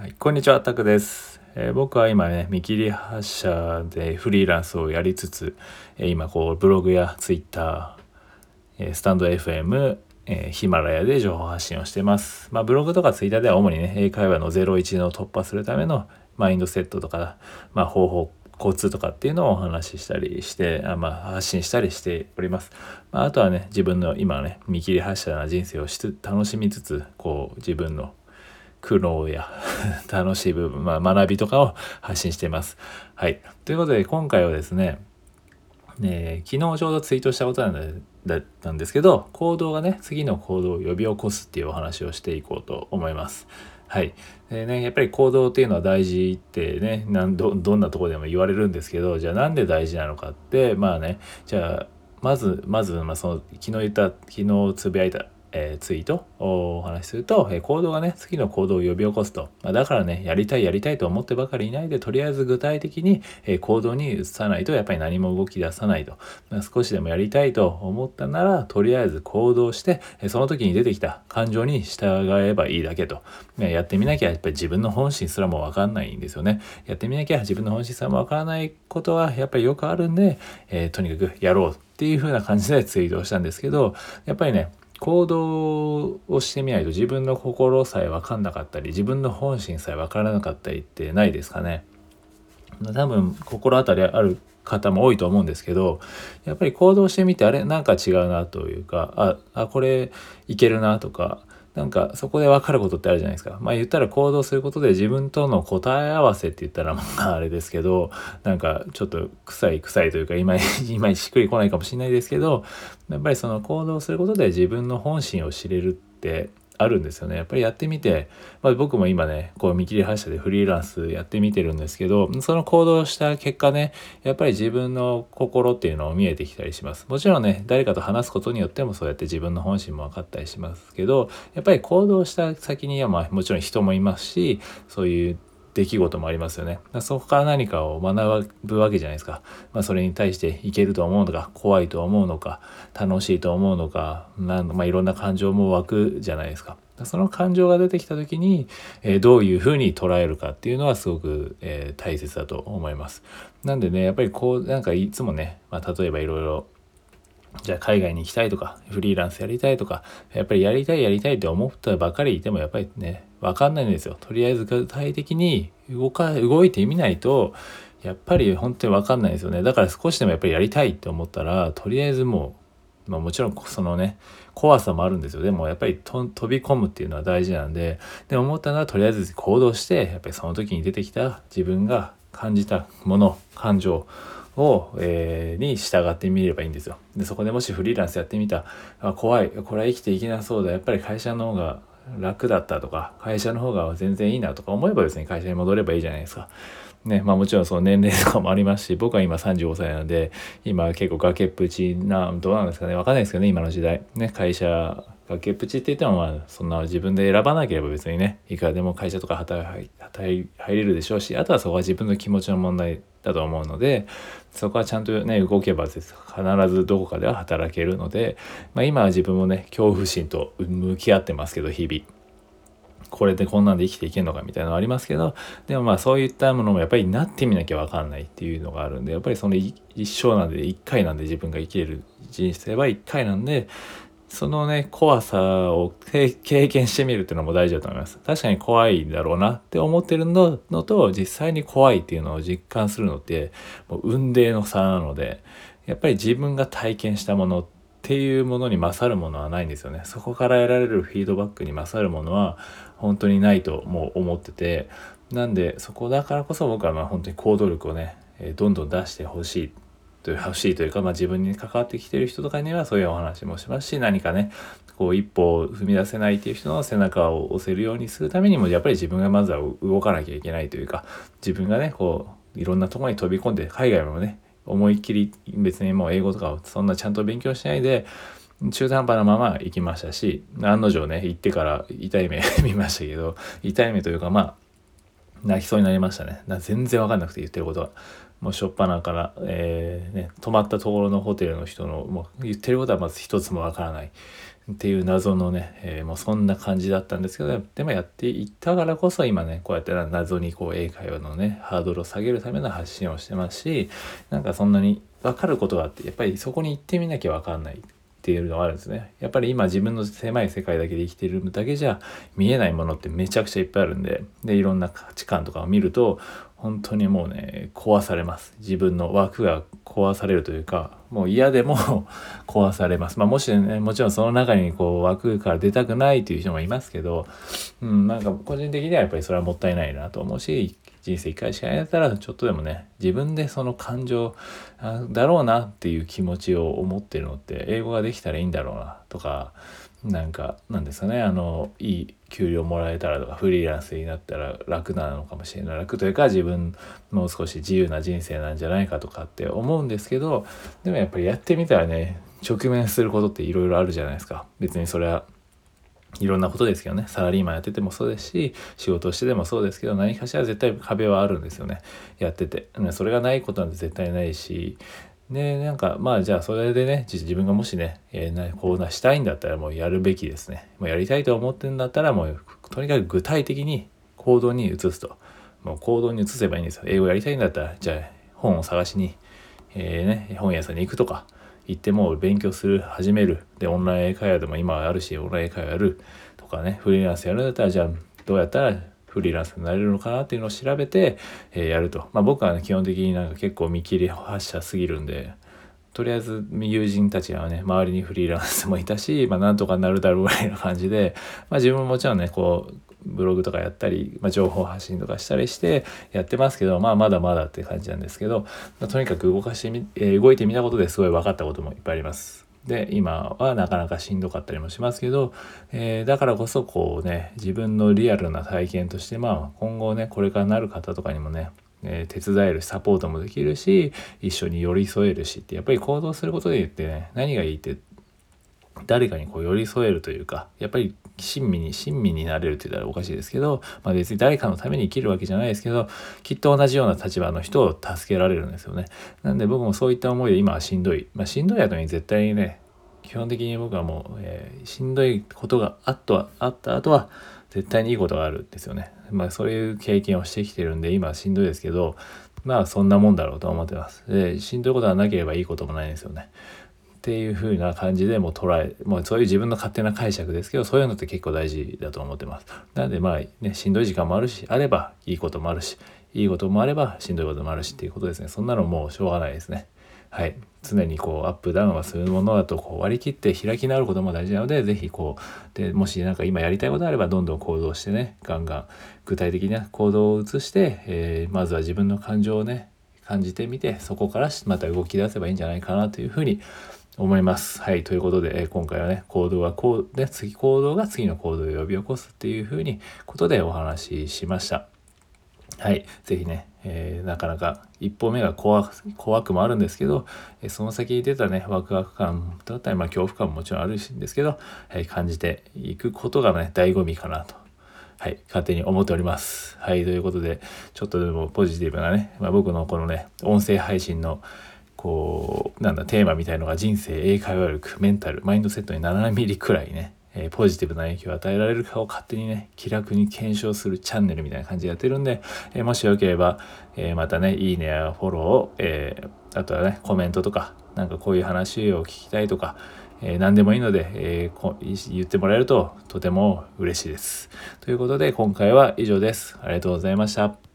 はい、こんにちは、タクです、えー、僕は今ね、見切り発車でフリーランスをやりつつ、えー、今こうブログやツイッター、えー、スタンド FM、えヒマラヤで情報発信をしてます。まあ、ブログとかツイッターでは主にね、英会話の01の突破するためのマインドセットとか、まあ、方法、交通とかっていうのをお話ししたりして、あまあ、発信したりしております。まあ、あとはね、自分の今ね、見切り発車な人生をしつ楽しみつつ、こう、自分の苦悩や 楽しい部分、まあ、学びとかを発信しています。はい。ということで、今回はですね、ね昨日ちょうどツイートしたことなんだったんですけど、行動がね、次の行動を呼び起こすっていうお話をしていこうと思います。はい。でね、やっぱり行動っていうのは大事ってね、なんどどんなとこでも言われるんですけど、じゃあなんで大事なのかって、まあね、じゃあ、まず、まず、まあ、その、昨日言った、昨日つぶやいたえー、ツイートをお話しすると、えー、行動がね、次の行動を呼び起こすと。まあ、だからね、やりたいやりたいと思ってばかりいないで、とりあえず具体的に、えー、行動に移さないと、やっぱり何も動き出さないと。まあ、少しでもやりたいと思ったなら、とりあえず行動して、えその時に出てきた感情に従えばいいだけと。やってみなきゃ、やっぱり自分の本心すらもわかんないんですよね。やってみなきゃ自分の本心すらもわからないことは、やっぱりよくあるんで、えとにかくやろうっていう風な感じでツイートをしたんですけど、やっぱりね、行動をしてみないと自分の心さえ分かんなかったり自分の本心さえ分からなかったりってないですかね。多分心当たりある方も多いと思うんですけどやっぱり行動してみてあれなんか違うなというかああこれいけるなとかなんかそこで分かることってあるじゃないですか。まあ言ったら行動することで自分との答え合わせって言ったらまああれですけど、なんかちょっと臭い臭いというか今 いまいちしっくりこないかもしれないですけど、やっぱりその行動することで自分の本心を知れるってあるんですよね。やっぱりやってみて、まあ、僕も今ね、こう見切り発車でフリーランスやってみてるんですけど、その行動した結果ね、やっぱり自分の心っていうのを見えてきたりします。もちろんね、誰かと話すことによってもそうやって自分の本心も分かったりしますけど、やっぱり行動した先にはまあもちろん人もいますし、そういう出来事もありますよね。そこから何かを学ぶわけじゃないですか。まあ、それに対していけると思うのか、怖いと思うのか、楽しいと思うのか、なんまあ、いろんな感情も湧くじゃないですか。その感情が出てきた時に、えー、どういうふうに捉えるかっていうのはすごく、えー、大切だと思います。なんでね、やっぱりこう、なんかいつもね、まあ、例えばいろいろじゃあ海外に行きたいとか、フリーランスやりたいとか、やっぱりやりたいやりたいって思ったばかりいてもやっぱりね、わかんないんですよ。とりあえず具体的に動か、動いてみないと、やっぱり本当にわかんないですよね。だから少しでもやっぱりやりたいって思ったら、とりあえずもう、まあもちろんそのね、怖さもあるんですよ。でもやっぱり飛び込むっていうのは大事なんで、で思ったのはとりあえず行動して、やっぱりその時に出てきた自分が感じたもの、感情、を、えー、に従ってみればいいんですよ。で、そこでもしフリーランスやってみた、あ怖い、これは生きていけなそうだ、やっぱり会社の方が楽だったとか、会社の方が全然いいなとか思えば別に会社に戻ればいいじゃないですか。ね、まあもちろんその年齢とかもありますし、僕は今35歳なので、今結構崖っぷちな、どうなんですかね、わかんないですけどね、今の時代。ね、会社、崖っぷちって言ってもまあ、そんな自分で選ばなければ別にね、いくらでも会社とか働入れるでしょうし、あとはそこは自分の気持ちの問題だと思うのでそこはちゃんとね動けば必ずどこかでは働けるので、まあ、今は自分もね恐怖心と向き合ってますけど日々。これでこんなんで生きていけるのかみたいなのはありますけどでもまあそういったものもやっぱりなってみなきゃ分かんないっていうのがあるんでやっぱりその一生なんで一回なんで自分が生きれる人生は一回なんでそのね、怖さを経験してみるっていうのも大事だと思います。確かに怖いだろうなって思ってるのと、実際に怖いっていうのを実感するのって、もう運命の差なので、やっぱり自分が体験したものっていうものに勝るものはないんですよね。そこから得られるフィードバックに勝るものは本当にないともう思ってて、なんでそこだからこそ僕はまあ本当に行動力をね、どんどん出してほしいという欲しいというか、まあ、自分に関わってきてる人とかにはそういうお話もしますし何かねこう一歩を踏み出せないっていう人の背中を押せるようにするためにもやっぱり自分がまずは動かなきゃいけないというか自分がねこういろんなとこに飛び込んで海外もね思いっきり別にもう英語とかをそんなちゃんと勉強しないで中途半端なまま行きましたし案の定ね行ってから痛い目 見ましたけど痛い目というかまあ泣きそうになりましたね。全然わかんなくて言ってることは。もう初っ端から、えーね、泊まったところのホテルの人のもう言ってることはまず一つもわからない。っていう謎のね、えー、もうそんな感じだったんですけどでもやっていったからこそ今ねこうやって謎にこう英会話のねハードルを下げるための発信をしてますしなんかそんなに分かることがあってやっぱりそこに行ってみなきゃ分かんない。ていうのがあるんですね。やっぱり今自分の狭い世界だけで生きているだけじゃ見えないものってめちゃくちゃいっぱいあるんで、で、いろんな価値観とかを見ると、本当にもうね、壊されます。自分の枠が壊されるというか、もう嫌でも 壊されます。まあもしね、もちろんその中にこう枠から出たくないという人もいますけど、うん、なんか個人的にはやっぱりそれはもったいないなと思うし、人生一回しかないんだったらちょっとでもね自分でその感情だろうなっていう気持ちを思ってるのって英語ができたらいいんだろうなとかなんかなんですかねあのいい給料もらえたらとかフリーランスになったら楽なのかもしれない。楽というか自分もう少し自由な人生なんじゃないかとかって思うんですけどでもやっぱりやってみたらね直面することっていろいろあるじゃないですか。別にそれはいろんなことですけどね。サラリーマンやっててもそうですし仕事してでもそうですけど何かしら絶対壁はあるんですよね。やってて。それがないことなんて絶対ないし。でなんかまあじゃあそれでね自分がもしね、えー、こうなしたいんだったらもうやるべきですね。もうやりたいと思ってるんだったらもうとにかく具体的に行動に移すと。もう行動に移せばいいんですよ。英語やりたいんだったらじゃあ本を探しに、えー、ね、本屋さんに行くとか。行っても勉強する始めるでオンライン英会話でも今あるしオンライン英会話やるとかねフリーランスやるんだったらじゃあどうやったらフリーランスになれるのかなっていうのを調べて、えー、やると。まあ僕はね、基本的になんか結構見切り発車すぎるんで、とりあえず友人たちはね、周りにフリーランスもいたし、まあなんとかなるだろうぐらいの感じで、まあ自分ももちろんね、こう、ブログとかやったり、まあ、情報発信とかしたりしてやってますけど、まあまだまだって感じなんですけど、まあ、とにかく動かしてみ、えー、動いてみたことですごい分かったこともいっぱいあります。で今はなかなかしんどかったりもしますけど、えー、だからこそこうね自分のリアルな体験としてまあ今後ねこれからなる方とかにもねえ、手伝えるしサポートもできるし一緒に寄り添えるしってやっぱり行動することで言ってね何がいいって誰かにこう寄り添えるというかやっぱり親身に親身になれるって言ったらおかしいですけど、まあ、別に誰かのために生きるわけじゃないですけどきっと同じような立場の人を助けられるんですよね。なんで僕もそういった思いで今はしんどい。まあしんどい後に絶対にね基本的に僕はもう、えー、しんどいことがあとはあった後は絶対にいいことがあるんですよね。まあそういう経験をしてきてるんで今はしんどいですけどまあそんなもんだろうと思ってます。でしんどいことがなければいいこともないんですよね。っていう風な感じでもう捉え、もうそういう自分の勝手な解釈ですけど、そういうのって結構大事だと思ってます。なのでまあね、しんどい時間もあるし、あればいいこともあるし、いいこともあればしんどいこともあるしっていうことですね。そんなのもうしょうがないですね。はい。常にこうアップダウンはするものだとこう割り切って開き直ることも大事なので、是非こう、で、もしなんか今やりたいことあればどんどん行動してね、ガンガン具体的な行動を移して、えー、まずは自分の感情をね、感じてみて、そこからまた動き出せばいいんじゃないかなというふうに思います。はい。ということで、え、今回はね、行動はこう、ね、次行動が次の行動を呼び起こすっていうふうにことでお話ししました。はい。ぜひね、えー、なかなか一歩目が怖怖くもあるんですけど、えその先に出たね、ワクワク感だったり、まあ恐怖感ももちろんあるんですけど、はい、感じていくことがね、醍醐味かなとはい、勝手に思っております。はい、ということで、ちょっとでもポジティブなね、まあ、僕のこのね、音声配信のこうなんだテーマみたいのが人生英会話力メンタルマインドセットに7ミリくらいね、えー、ポジティブな影響を与えられるかを勝手にね気楽に検証するチャンネルみたいな感じでやってるんで、えー、もしよければ、えー、またねいいねやフォローを、えあとはねコメントとかなんかこういう話を聞きたいとか、え何でもいいので、え言ってもらえるととても嬉しいです。ということで今回は以上です。ありがとうございました。